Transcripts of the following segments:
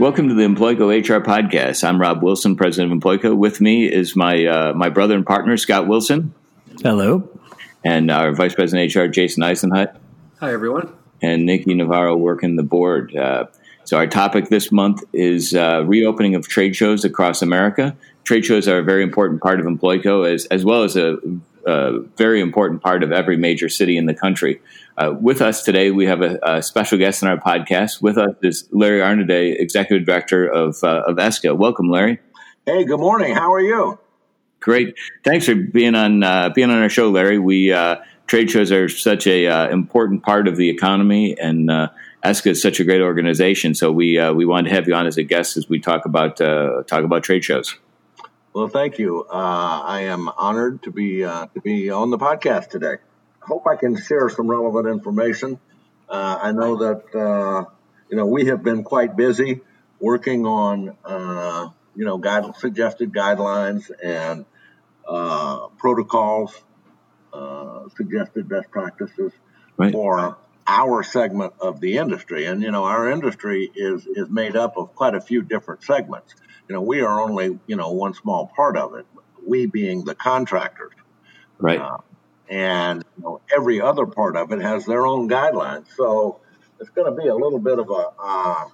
Welcome to the Employco HR podcast. I'm Rob Wilson, president of Employco. With me is my uh, my brother and partner Scott Wilson. Hello. And our vice president of HR Jason Eisenhut. Hi, everyone. And Nikki Navarro working the board. Uh, so our topic this month is uh, reopening of trade shows across America. Trade shows are a very important part of Employco, as as well as a, a very important part of every major city in the country. Uh, with us today, we have a, a, special guest on our podcast. With us is Larry Arnaudet, Executive Director of, uh, of ESCA. Welcome, Larry. Hey, good morning. How are you? Great. Thanks for being on uh, being on our show, Larry. We uh, trade shows are such a uh, important part of the economy, and uh, ESCA is such a great organization. So we we wanted to have you on as a guest as we talk about talk about trade shows. Well, thank you. I am honored to be to be on the podcast today I hope I can share some relevant information. Uh, I know that uh, you know we have been quite busy working on uh, you know guide, suggested guidelines and uh, protocols, uh, suggested best practices right. for our segment of the industry. And you know our industry is is made up of quite a few different segments. You know we are only you know one small part of it. We being the contractors. Right uh, and you know, every other part of it has their own guidelines. So it's going to be a little bit of a uh,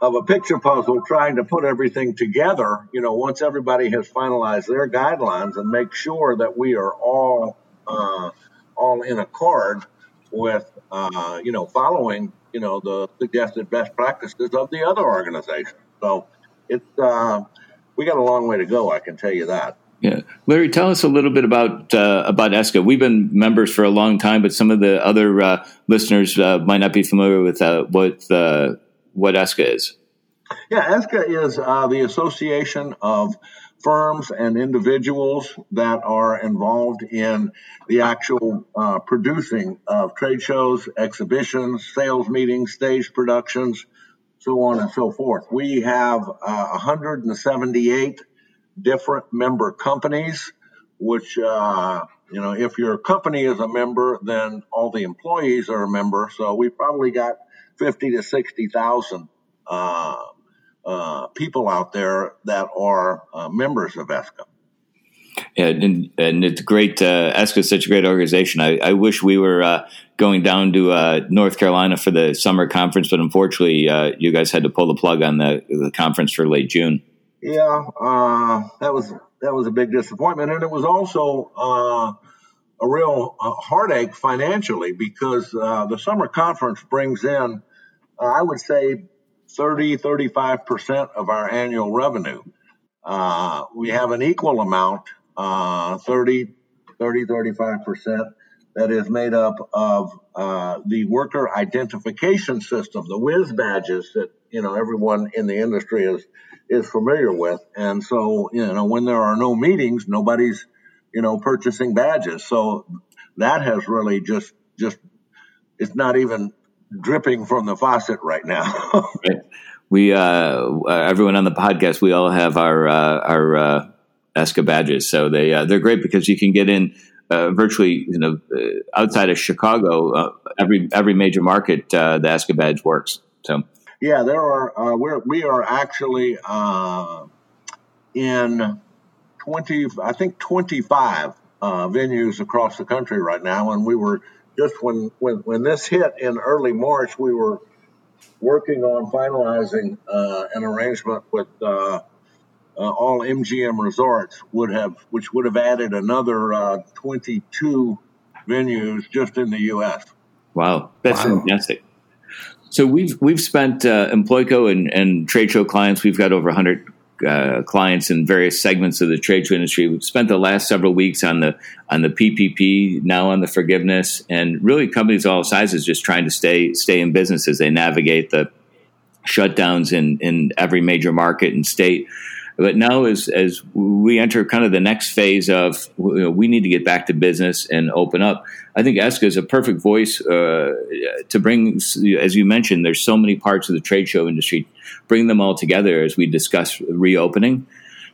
of a picture puzzle trying to put everything together. You know, once everybody has finalized their guidelines and make sure that we are all uh, all in accord with uh, you know following you know the suggested best practices of the other organizations. So it's uh, we got a long way to go. I can tell you that. Yeah, Larry, tell us a little bit about uh, about ESCA. We've been members for a long time, but some of the other uh, listeners uh, might not be familiar with uh, what uh, what ESCA is. Yeah, ESCA is uh, the association of firms and individuals that are involved in the actual producing of trade shows, exhibitions, sales meetings, stage productions, so on and so forth. We have 178 different member companies, which, uh, you know, if your company is a member, then all the employees are a member. So we probably got 50 to 60,000 uh, uh, people out there that are uh, members of ESCA. And, and it's great. Uh, ESCA is such a great organization. I, I wish we were uh, going down to uh, North Carolina for the summer conference, but unfortunately, uh, you guys had to pull the plug on the, the conference for late June. Yeah, uh, that was that was a big disappointment, and it was also uh, a real uh, heartache financially because the summer conference brings in, I would say, 30, 35 percent of our annual revenue. We have an equal amount, 30, 30, 35 percent that is made up of the worker identification system, the WIS badges that you know everyone in the industry is is familiar with. And so, you know, when there are no meetings, nobody's, you know, purchasing badges. So that has really just, just, it's not even dripping from the faucet right now. We, uh, everyone on the podcast, we all have our, uh, our, uh, ESCA badges. So they, uh, they're great because you can get in, uh, virtually, you know, uh, outside of Chicago, uh, every, every major market, uh, the ESCA badge works. So, yeah, there are. We're we are actually in twenty, I think twenty five venues across the country right now, and we were just when when when this hit in early March, we were working on finalizing an arrangement with. Uh, uh, all MGM resorts would have, which would have added another 22 venues just in the U.S. Wow, that's wow. fantastic. So we've we've spent uh, Employco and, and trade show clients. We've got over 100 uh, clients in various segments of the trade show industry. We've spent the last several weeks on the on the PPP, now on the forgiveness, and really companies of all sizes just trying to stay stay in business as they navigate the shutdowns in in every major market and state. But now, as as we enter kind of the next phase of you know, we need to get back to business and open up, I think ESCA is a perfect voice uh, to bring, as you mentioned, there's so many parts of the trade show industry, bring them all together as we discuss reopening.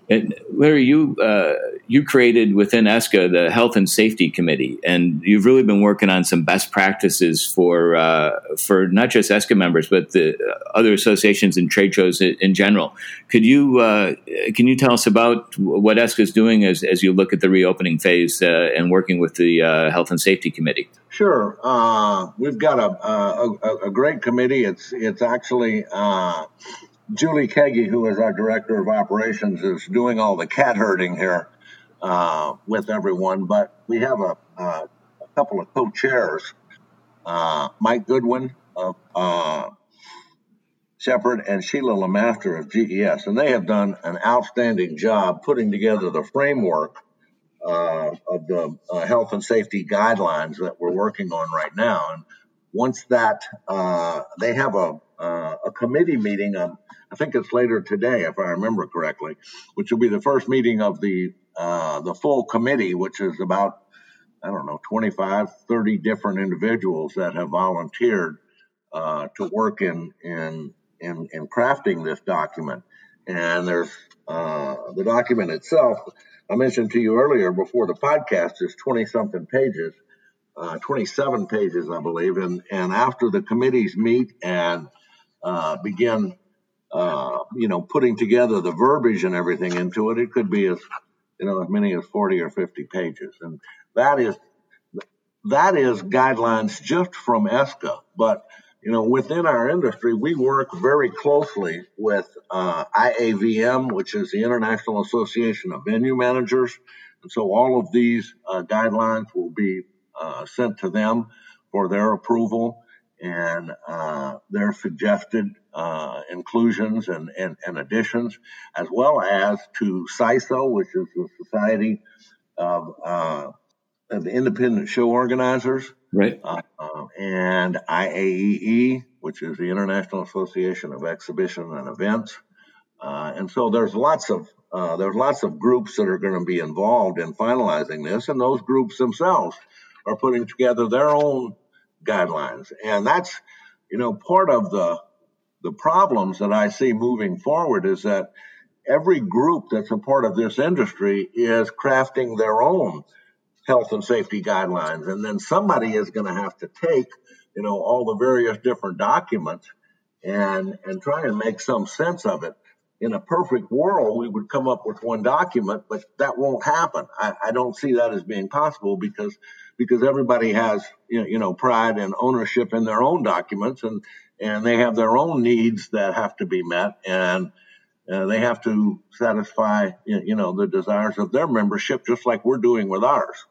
And Larry, you uh, you created within ESCA the Health and Safety Committee, and you've really been working on some best practices for uh, for not just ESCA members, but the other associations and trade shows in general. Could you uh, can you tell us about what ESCA is doing as, as you look at the reopening phase uh, and working with the uh, Health and Safety Committee? Sure, uh, we've got a, a, a great committee. It's it's actually Julie Kege, who is our director of operations, is doing all the cat herding here uh, with everyone. But we have a, a couple of co-chairs, uh, Mike Goodwin of uh, Shepard and Sheila Lemaster of GES, and they have done an outstanding job putting together the framework uh, of the uh, health and safety guidelines that we're working on right now. And once that, they have a a committee meeting on I think it's later today, if I remember correctly, which will be the first meeting of the uh, the full committee, which is about I don't know 25, 30 different individuals that have volunteered uh, to work in, in in in crafting this document. And there's uh, the document itself. I mentioned to you earlier before the podcast is 20 something pages, uh, 27 pages, I believe. And and after the committees meet and uh, begin uh, you know, putting together the verbiage and everything into it, it could be as, you know, as many as 40 or 50 pages. And that is, that is guidelines just from ESCA. But, you know, within our industry, we work very closely with uh, IAVM, which is the International Association of Venue Managers. And so all of these uh, guidelines will be uh, sent to them for their approval and uh, their suggested uh, inclusions and, and, and, additions, as well as to SISO, which is the Society of, uh, of Independent Show Organizers, right, uh, uh, and IAEE, which is the International Association of Exhibition and Events. Uh, and so there's lots of there's lots of groups that are going to be involved in finalizing this, and those groups themselves are putting together their own guidelines. And that's, you know, part of the the problems that I see moving forward is that every group that's a part of this industry is crafting their own health and safety guidelines. And then somebody is going to have to take, you know, all the various different documents and and try and make some sense of it. In a perfect world, we would come up with one document, but that won't happen. I, I don't see that as being possible because because everybody has you know pride and ownership in their own documents and and they have their own needs that have to be met and uh, they have to satisfy you know the desires of their membership just like we're doing with ours.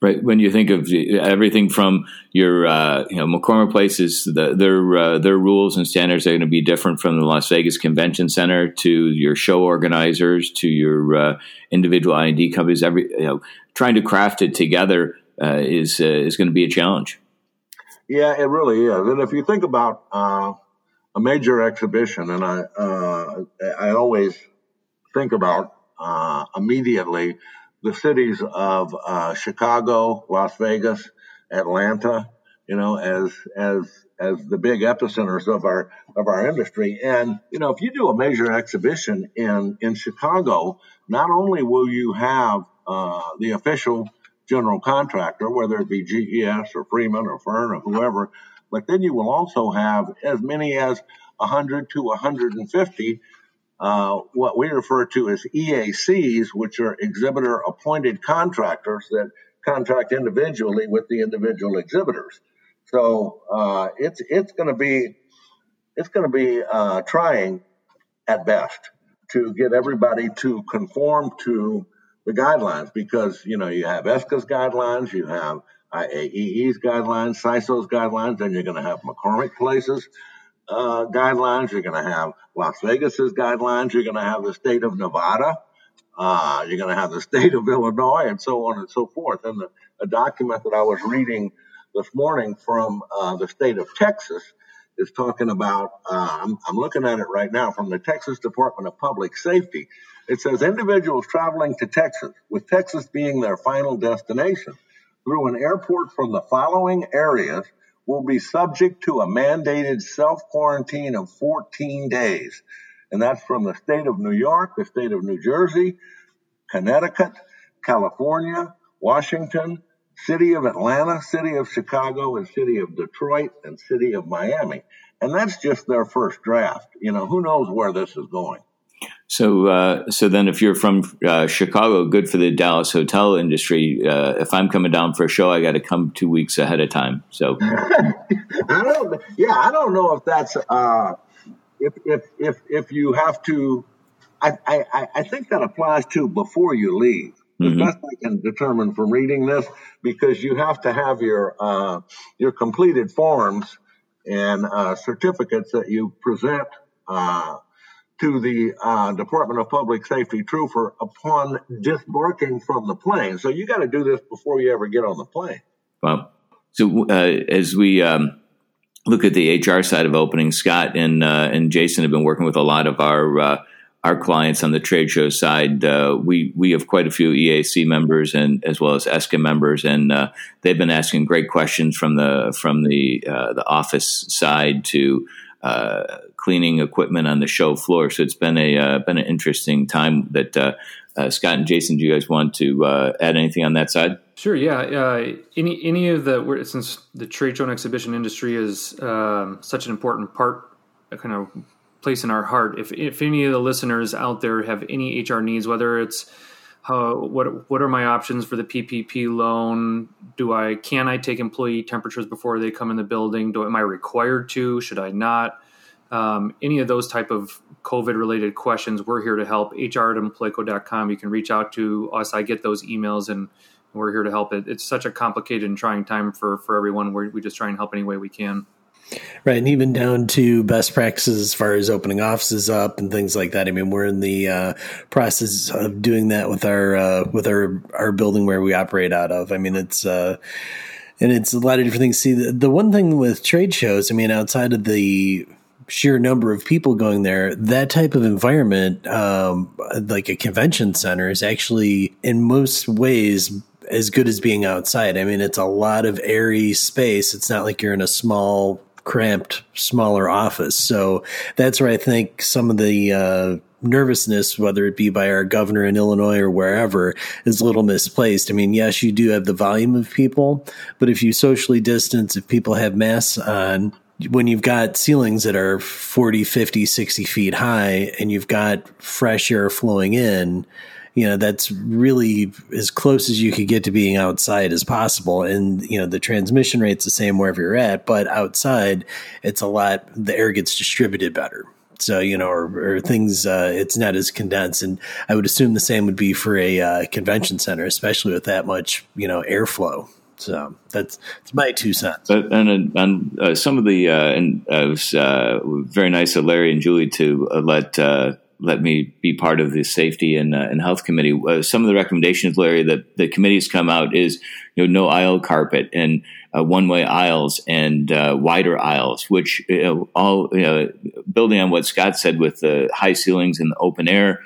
Right. When you think of everything from your uh, you know McCormick Place's the, their uh, their rules and standards are going to be different from the Las Vegas Convention Center to your show organizers to your uh, individual I&D companies every you know trying to craft it together uh, is uh, is going to be a challenge. Yeah, it really is. And if you think about uh, a major exhibition, and I uh, I always think about uh, immediately the cities of uh, Chicago, Las Vegas, Atlanta, you know, as as as the big epicenters of our of our industry. And you know, if you do a major exhibition in in Chicago, not only will you have the official general contractor, whether it be GES or Freeman or Fern or whoever. But then you will also have as many as 100 to 150 uh, what we refer to as EACs, which are exhibitor appointed contractors that contract individually with the individual exhibitors. So uh, it's it's going to be it's going to be uh, trying at best to get everybody to conform to the guidelines because you know you have ESCA's guidelines, you have IAEE's guidelines, SISO's guidelines, then you're going to have McCormick Place's uh, guidelines, you're going to have Las Vegas's guidelines, you're going to have the state of Nevada, uh, you're going to have the state of Illinois, and so on and so forth. And the, a document that I was reading this morning from uh, the state of Texas is talking about. Uh, I'm, I'm looking at it right now from the Texas Department of Public Safety it says individuals traveling to Texas, with Texas being their final destination, through an airport from the following areas will be subject to a mandated self quarantine of 14 days. and that's from the state of New York, the state of New Jersey, Connecticut, California, Washington, city of Atlanta, city of Chicago, and city of Detroit, and city of Miami. And that's just their first draft. You know, who knows where this is going. So, uh, so then, if you're from uh, Chicago, good for the Dallas hotel industry. Uh, if I'm coming down for a show, I got to come two weeks ahead of time. So, I don't. Yeah, I don't know if that's uh, if if if if you have to. I, I I think that applies to before you leave. Mm-hmm. best I can determine from reading this, because you have to have your uh, your completed forms and uh, certificates that you present to the uh, Department of Public Safety trooper upon disembarking from the plane. So you got to do this before you ever get on the plane. Well, so uh, as we um, look at the HR side of opening, Scott and uh, and Jason have been working with a lot of our uh, our clients on the trade show side. Uh, we we have quite a few EAC members and as well as ESCA members, and uh, they've been asking great questions from the from the the office side to uh, cleaning equipment on the show floor. So it's been a uh, been an interesting time. That uh, uh Scott and Jason, do you guys want to uh, add anything on that side? Sure. Yeah. Uh, any any of the since the trade show and exhibition industry is um, such an important part, kind of place in our heart. If if any of the listeners out there have any HR needs, whether it's how, what what are my options for the PPP loan? Do I can I take employee temperatures before they come in the building? Do am I required to? Should I not? Um, any of those type of COVID related questions, we're here to help. HR at employco.com. You can reach out to us. I get those emails and we're here to help. It, it's such a complicated and trying time for, for everyone. We're, we just try and help any way we can. Right, and even down to best practices as far as opening offices up and things like that. I mean, we're in the uh, process of doing that with our uh, with our our building where we operate out of. I mean, it's uh, and it's a lot of different things. See, the, the one thing with trade shows, I mean, outside of the sheer number of people going there, that type of environment, um, like a convention center, is actually in most ways as good as being outside. I mean, it's a lot of airy space. It's not like you're in a small cramped, smaller office. So that's where I think some of the uh, nervousness, whether it be by our governor in Illinois or wherever, is a little misplaced. I mean, yes, you do have the volume of people, but if you socially distance, if people have masks on, when you've got ceilings that are 40, 50, 60 feet high and you've got fresh air flowing in, you know that's really as close as you could get to being outside as possible. And you know the transmission rate's the same wherever you're at but outside it's a lot the air gets distributed better. So you know or, or things uh, it's not as condensed. And i would assume the same would be for a uh, convention center especially with that much you know airflow. So that's, that's my two cents. But, and, and uh, some of the uh, and uh, it was uh, very nice of Larry and Julie to uh, let uh, let me be part of the safety and, uh, and health committee. Uh, some of the recommendations, Larry, that the committee's come out is you know no aisle carpet and uh, one way aisles and uh, wider aisles, which you know, all you know, building on what Scott said with the high ceilings and the open air.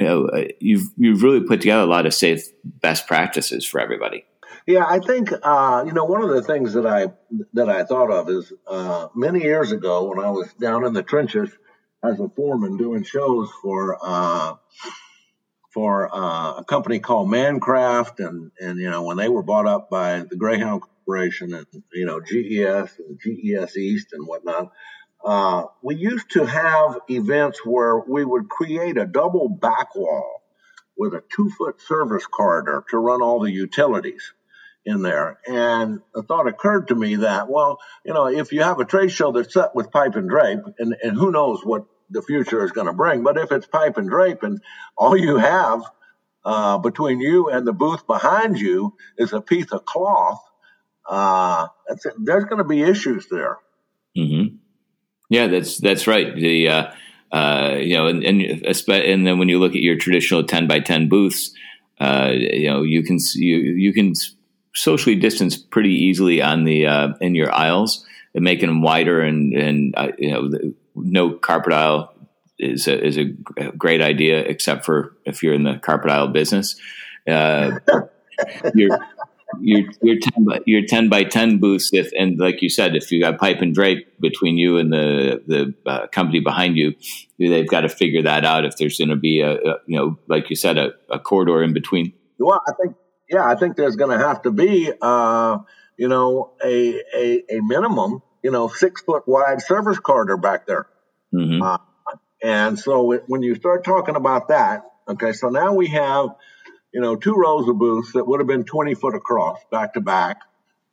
You know, uh, you've you've really put together a lot of safe best practices for everybody. Yeah, I think uh, you know one of the things that I that I thought of is many years ago when I was down in the trenches as a foreman doing shows for uh, for uh, a company called Mancraft, and and you know when they were bought up by the Greyhound Corporation and you know GES and GES East and whatnot. Uh, we used to have events where we would create a double back wall with a two foot service corridor to run all the utilities in there. And a thought occurred to me that, well, you know, if you have a trade show that's set with pipe and drape, and, and who knows what the future is going to bring, but if it's pipe and drape and all you have uh, between you and the booth behind you is a piece of cloth, uh, there's going to be issues there. Mm-hmm. Yeah, that's that's right. The uh, uh, you know, and, and and then when you look at your traditional ten by ten booths, uh, you know, you can you you can socially distance pretty easily on the uh, in your aisles and making them wider and and uh, you know the, no carpet aisle is a, is a great idea except for if you're in the carpet aisle business uh, you're your your ten by your ten by ten booths, if and like you said, if you got pipe and drape between you and the the uh, company behind you, they've got to figure that out. If there's going to be a, a, you know, like you said, a, a, corridor in between. Well, I think yeah, I think there's going to have to be uh, you know a, a a minimum you know six foot wide service corridor back there. Mm-hmm. Uh, and so it, when you start talking about that, okay, so now we have you know, two rows of booths that would have been 20 foot across, back to back,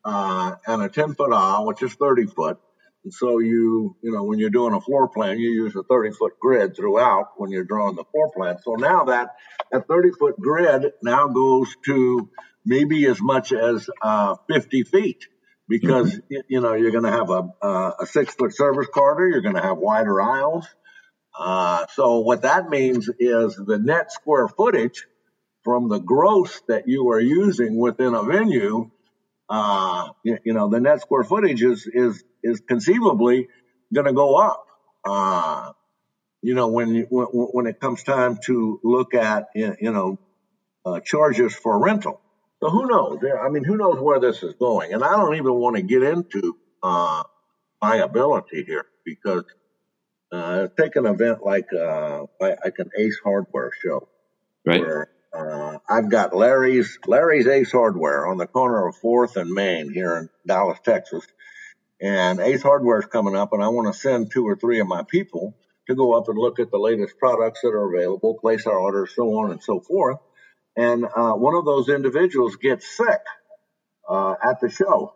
uh, and a 10 foot aisle, which is 30 foot. And so you, you know, when you're doing a floor plan, you use a 30 foot grid throughout when you're drawing the floor plan. So now that that 30 foot grid now goes to maybe as much as uh, 50 feet because mm-hmm. you, you know you're going to have a, a six foot service corridor, you're going to have wider aisles. Uh, so what that means is the net square footage from the gross that you are using within a venue, uh, you, you, know, the net square footage is is is conceivably going to go up. Uh, you know, when you, when, when it comes time to look at you know uh, charges for rental. So who knows? I mean, who knows where this is going? And I don't even want to get into uh, liability here because uh, take an event like uh, like an Ace Hardware show, right? Where uh, I've got Larry's Larry's Ace Hardware on the corner of Fourth and Main here in Dallas, Texas, and Ace Hardware is coming up, and I want to send two or three of my people to go up and look at the latest products that are available, place our orders, so on and so forth. And uh, one of those individuals gets sick uh, at the show,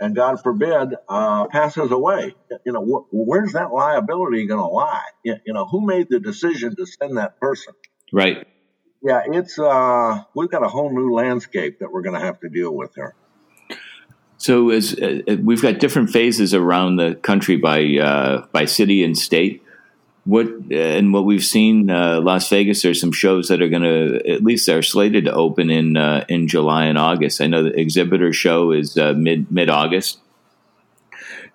and God forbid, uh, passes away. You know, wh- where's that liability going to lie? You, you know, who made the decision to send that person? Right. Yeah, it's uh, we've got a whole new landscape that we're going to have to deal with here. So, as uh, we've got different phases around the country by uh, by city and state. What and what we've seen, uh, Las Vegas. There's some shows that are going to at least are slated to open in uh, in July and August. I know the exhibitor show is uh, mid mid August.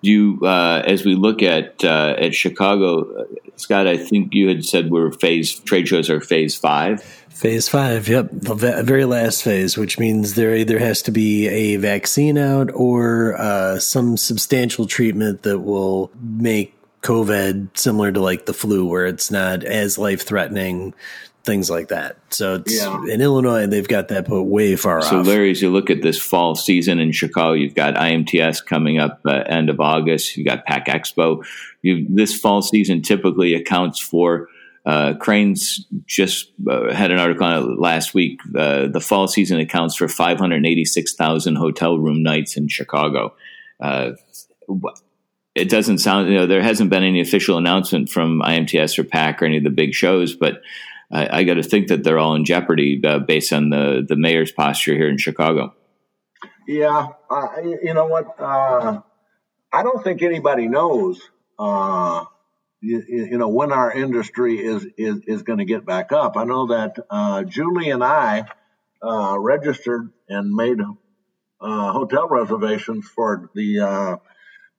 Do you, as we look at at Chicago, Scott? I think you had said we're phase trade shows are phase five. Phase five, yep, the very last phase, which means there either has to be a vaccine out or uh, some substantial treatment that will make COVID similar to like the flu, where it's not as life threatening, things like that. So yeah. in Illinois, they've got that put way far so off. So, Larry, as you look at this fall season in Chicago, you've got IMTS coming up uh, end of August. You've got Pack Expo. You this fall season typically accounts for uh, Crain's just uh, had an article on it last week. Uh, the fall season accounts for 586,000 hotel room nights in Chicago. Uh, it doesn't sound, you know, there hasn't been any official announcement from IMTS or PAC or any of the big shows, but I, I got to think that they're all in jeopardy uh, based on the, the mayor's posture here in Chicago. Yeah. you know what? Uh, I don't think anybody knows you, you, know when our industry is is, is going to get back up. I know that uh, Julie and I uh, registered and made uh, hotel reservations for the uh,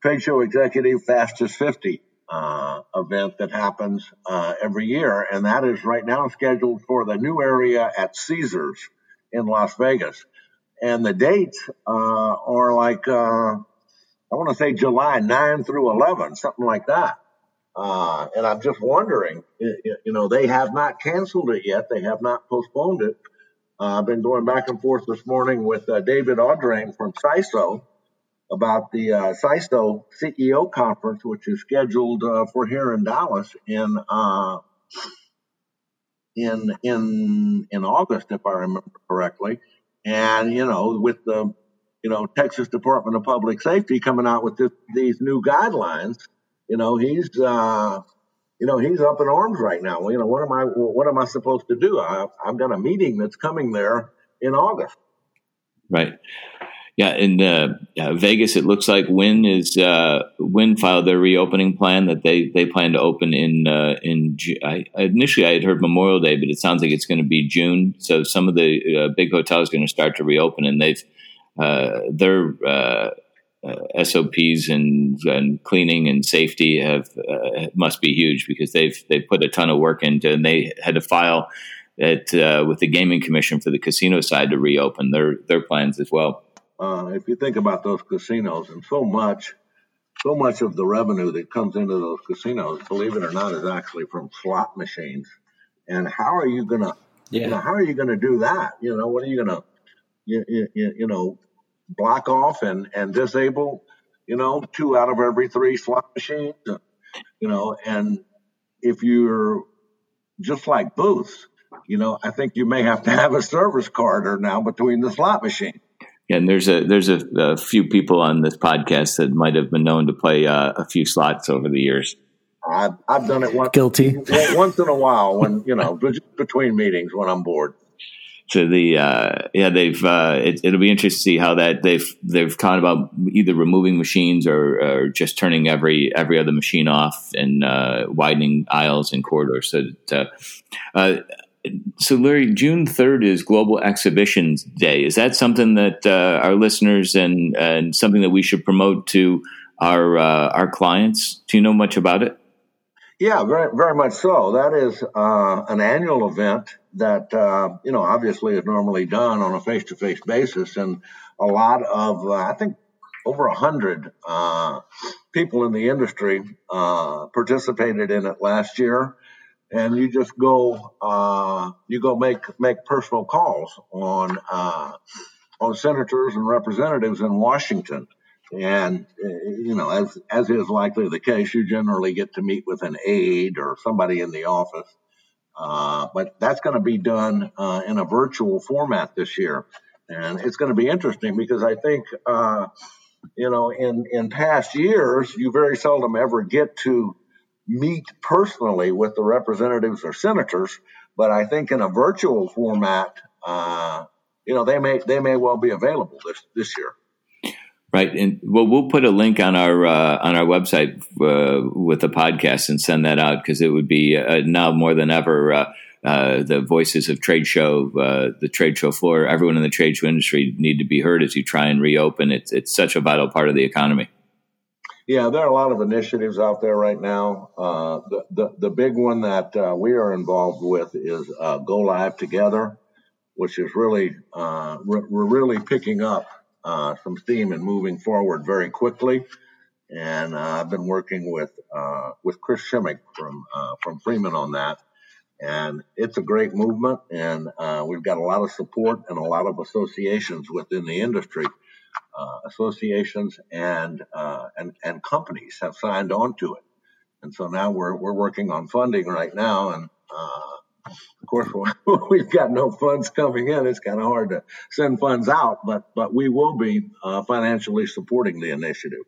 trade show executive fastest 50 uh, event that happens uh, every year, and that is right now scheduled for the new area at Caesars in Las Vegas, and the dates are like. I want to say July 9 through 11, something like that. Uh, and I'm just wondering, you know, they have not canceled it yet. They have not postponed it. Uh, I've been going back and forth this morning with uh, David Audrain from SISO about the uh, SISO CEO conference, which is scheduled uh, for here in Dallas in uh, in in in August, if I remember correctly. And you know, with the you know Texas Department of Public Safety coming out with this, these new guidelines you know, he's uh, you know he's up in arms right now. You know, what am I what am I supposed to do? I, I've got a meeting that's coming there in August. Right. Yeah, in uh, Vegas, it looks like Wynn is uh, Wynn filed their reopening plan that they, they plan to open in uh, in I, initially I had heard Memorial Day, but it sounds like it's going to be June. So some of the uh, big hotels are going to start to reopen, and they've uh, their uh, SOPs and, and, cleaning and safety have must be huge because they've they've put a ton of work into and they had to file uh, with the gaming commission for the casino side to reopen their their plans as well. Uh, if you think about those casinos and so much, so much of the revenue that comes into those casinos, believe it or not, is actually from slot machines. And how are you gonna, yeah. you know, how are you gonna do that? You know, what are you gonna, you, you, you know, block off and and disable, you know, two out of every three slot machines, you know, and if you're just like booths, you know, I think you may have to have a service corridor now between the slot machine. Yeah, and there's a there's a, a, few people on this podcast that might have been known to play uh, a few slots over the years. I've, I've done it once. Guilty. Once in a while, when you know, between meetings when I'm bored. So the uh, yeah, they've uh, it, will be interesting to see how that they've they've thought about either removing machines or, or just turning every every other machine off and uh, widening aisles and corridors. So that, uh, uh, so Larry, June third is Global Exhibitions Day. Is that something that uh, our listeners and and something that we should promote to our uh, our clients? Do you know much about it? Yeah, very very much so. That is uh, an annual event that uh, you know obviously is normally done on a face to face basis, and a lot of uh, I think over a hundred uh, people in the industry participated in it last year and you just go uh, you go make make personal calls on uh, on senators and representatives in Washington. And uh, you know, as as is likely the case, you generally get to meet with an aide or somebody in the office. Uh, but that's going to be done uh, in a virtual format this year, and it's going to be interesting because I think uh, you know in in past years you very seldom ever get to meet personally with the representatives or senators, but I think in a virtual format, uh, you know, they may they may well be available this this year. Right, and well, we'll put a link on our uh, on our website uh, with the podcast and send that out because it would be uh, now more than ever. Uh, uh, the voices of trade show, the trade show floor, everyone in the trade show industry need to be heard as you try and reopen. It's it's such a vital part of the economy. Yeah, there are a lot of initiatives out there right now. Uh, the, the, the big one that uh, we are involved with is uh, Go Live Together, which is really uh, we're really picking up uh, some steam and moving forward very quickly. And uh, I've been working with with Chris Shimmick from from Freeman on that, and it's a great movement. And we've got a lot of support and a lot of associations within the industry uh, associations and, uh, and and companies have signed on to it, and so now we're we're working on funding right now, and uh, of course we've got no funds coming in. It's kind of hard to send funds out, but but we will be uh, financially supporting the initiative.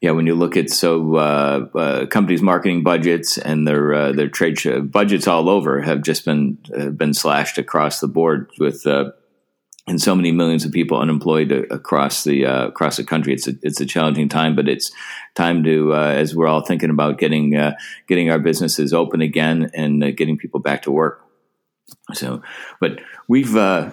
Yeah, when you look at so uh, uh, companies' marketing budgets and their uh, their trade budgets all over have just been been slashed across the board with and so many millions of people unemployed across the uh, across the country. It's a, it's a challenging time, but it's time to uh, as we're all thinking about getting uh, getting our businesses open again and uh, getting people back to work. So, but we've uh,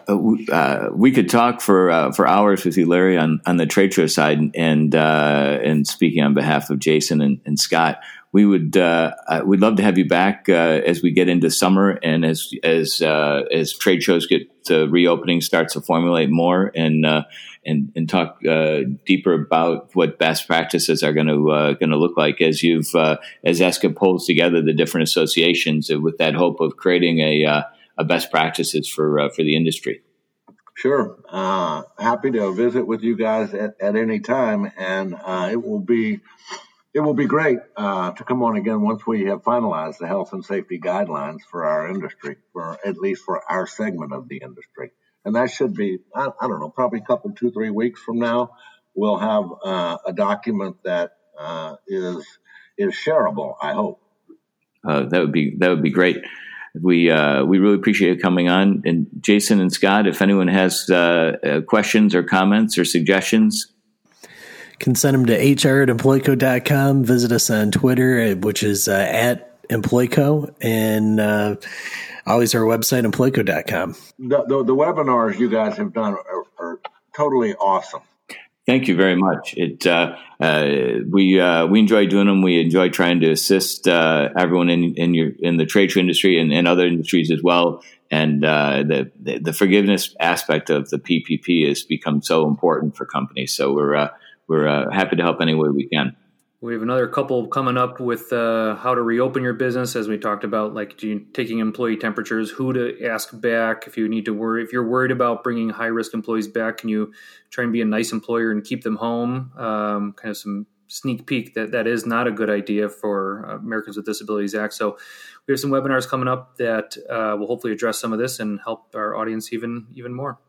uh, we could talk for for hours with you, Larry, on, on the trade show side, and and speaking on behalf of Jason and, and Scott we would uh, uh, we'd love to have you back uh, as we get into summer and as as uh, as trade shows get to reopening starts to formulate more and uh, and and talk uh, deeper about what best practices are going to going to look like as you've as ESCA pulls together the different associations with that hope of creating a a best practices for for the industry. Sure. happy to visit with you guys at, at any time, and it will be it will be great uh, to come on again once we have finalized the health and safety guidelines for our industry, for at least for our segment of the industry. And that should be, I, I don't know, probably a couple, two, three weeks from now, we'll have uh, a document that uh, is is shareable. I hope. Uh, that would be that would be great. We uh, we really appreciate you coming on. And Jason and Scott, if anyone has uh, questions or comments or suggestions, can send them to hr at employco.com. Visit us on Twitter, uh, which is uh, at employco, and uh, always our website, employco.com. The, the, the webinars you guys have done are, are totally awesome. Thank you very much. It uh, uh, we uh, we enjoy doing them. We enjoy trying to assist uh, everyone in in your in the trade show industry and, and other industries as well and uh, the, the, the forgiveness aspect of the PPP has become so important for companies. So we're uh, we're uh, happy to help any way we can. We have another couple coming up with uh, how to reopen your business, as we talked about, like taking employee temperatures, who to ask back if you need to worry. If you're worried about bringing high risk employees back, can you try and be a nice employer and keep them home? Um, kind of some sneak peek that that is not a good idea for Americans with Disabilities Act. So we have some webinars coming up that uh, will hopefully address some of this and help our audience even even more.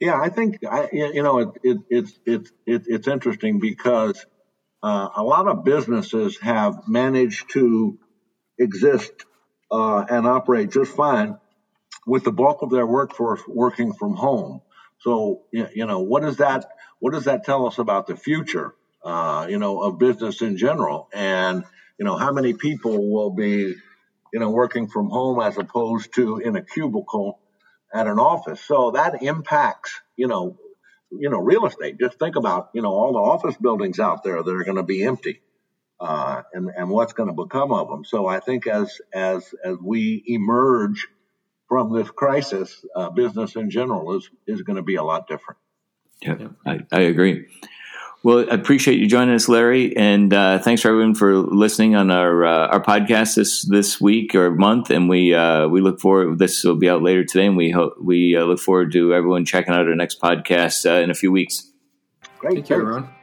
Yeah, I think I, you know it, it, it's it's it, it's interesting because uh, a lot of businesses have managed to exist uh, and operate just fine with the bulk of their workforce working from home. So, you know, what does that what does that tell us about the future, uh, you know, of business in general? And you know, how many people will be, you know, working from home as opposed to in a cubicle at an office? So that impacts, you know, you know, real estate. Just think about, you know, all the office buildings out there that are going to be empty, uh, and and what's going to become of them. So I think as as as we emerge from this crisis, uh, business in general is is going to be a lot different. Yeah, I, I agree. Well, I appreciate you joining us, Larry, and uh, thanks for everyone for listening on our uh, our podcast this this week or month. And we uh, we look forward. This will be out later today, and we hope we uh, look forward to everyone checking out our next podcast uh, in a few weeks. Great, thank you, everyone.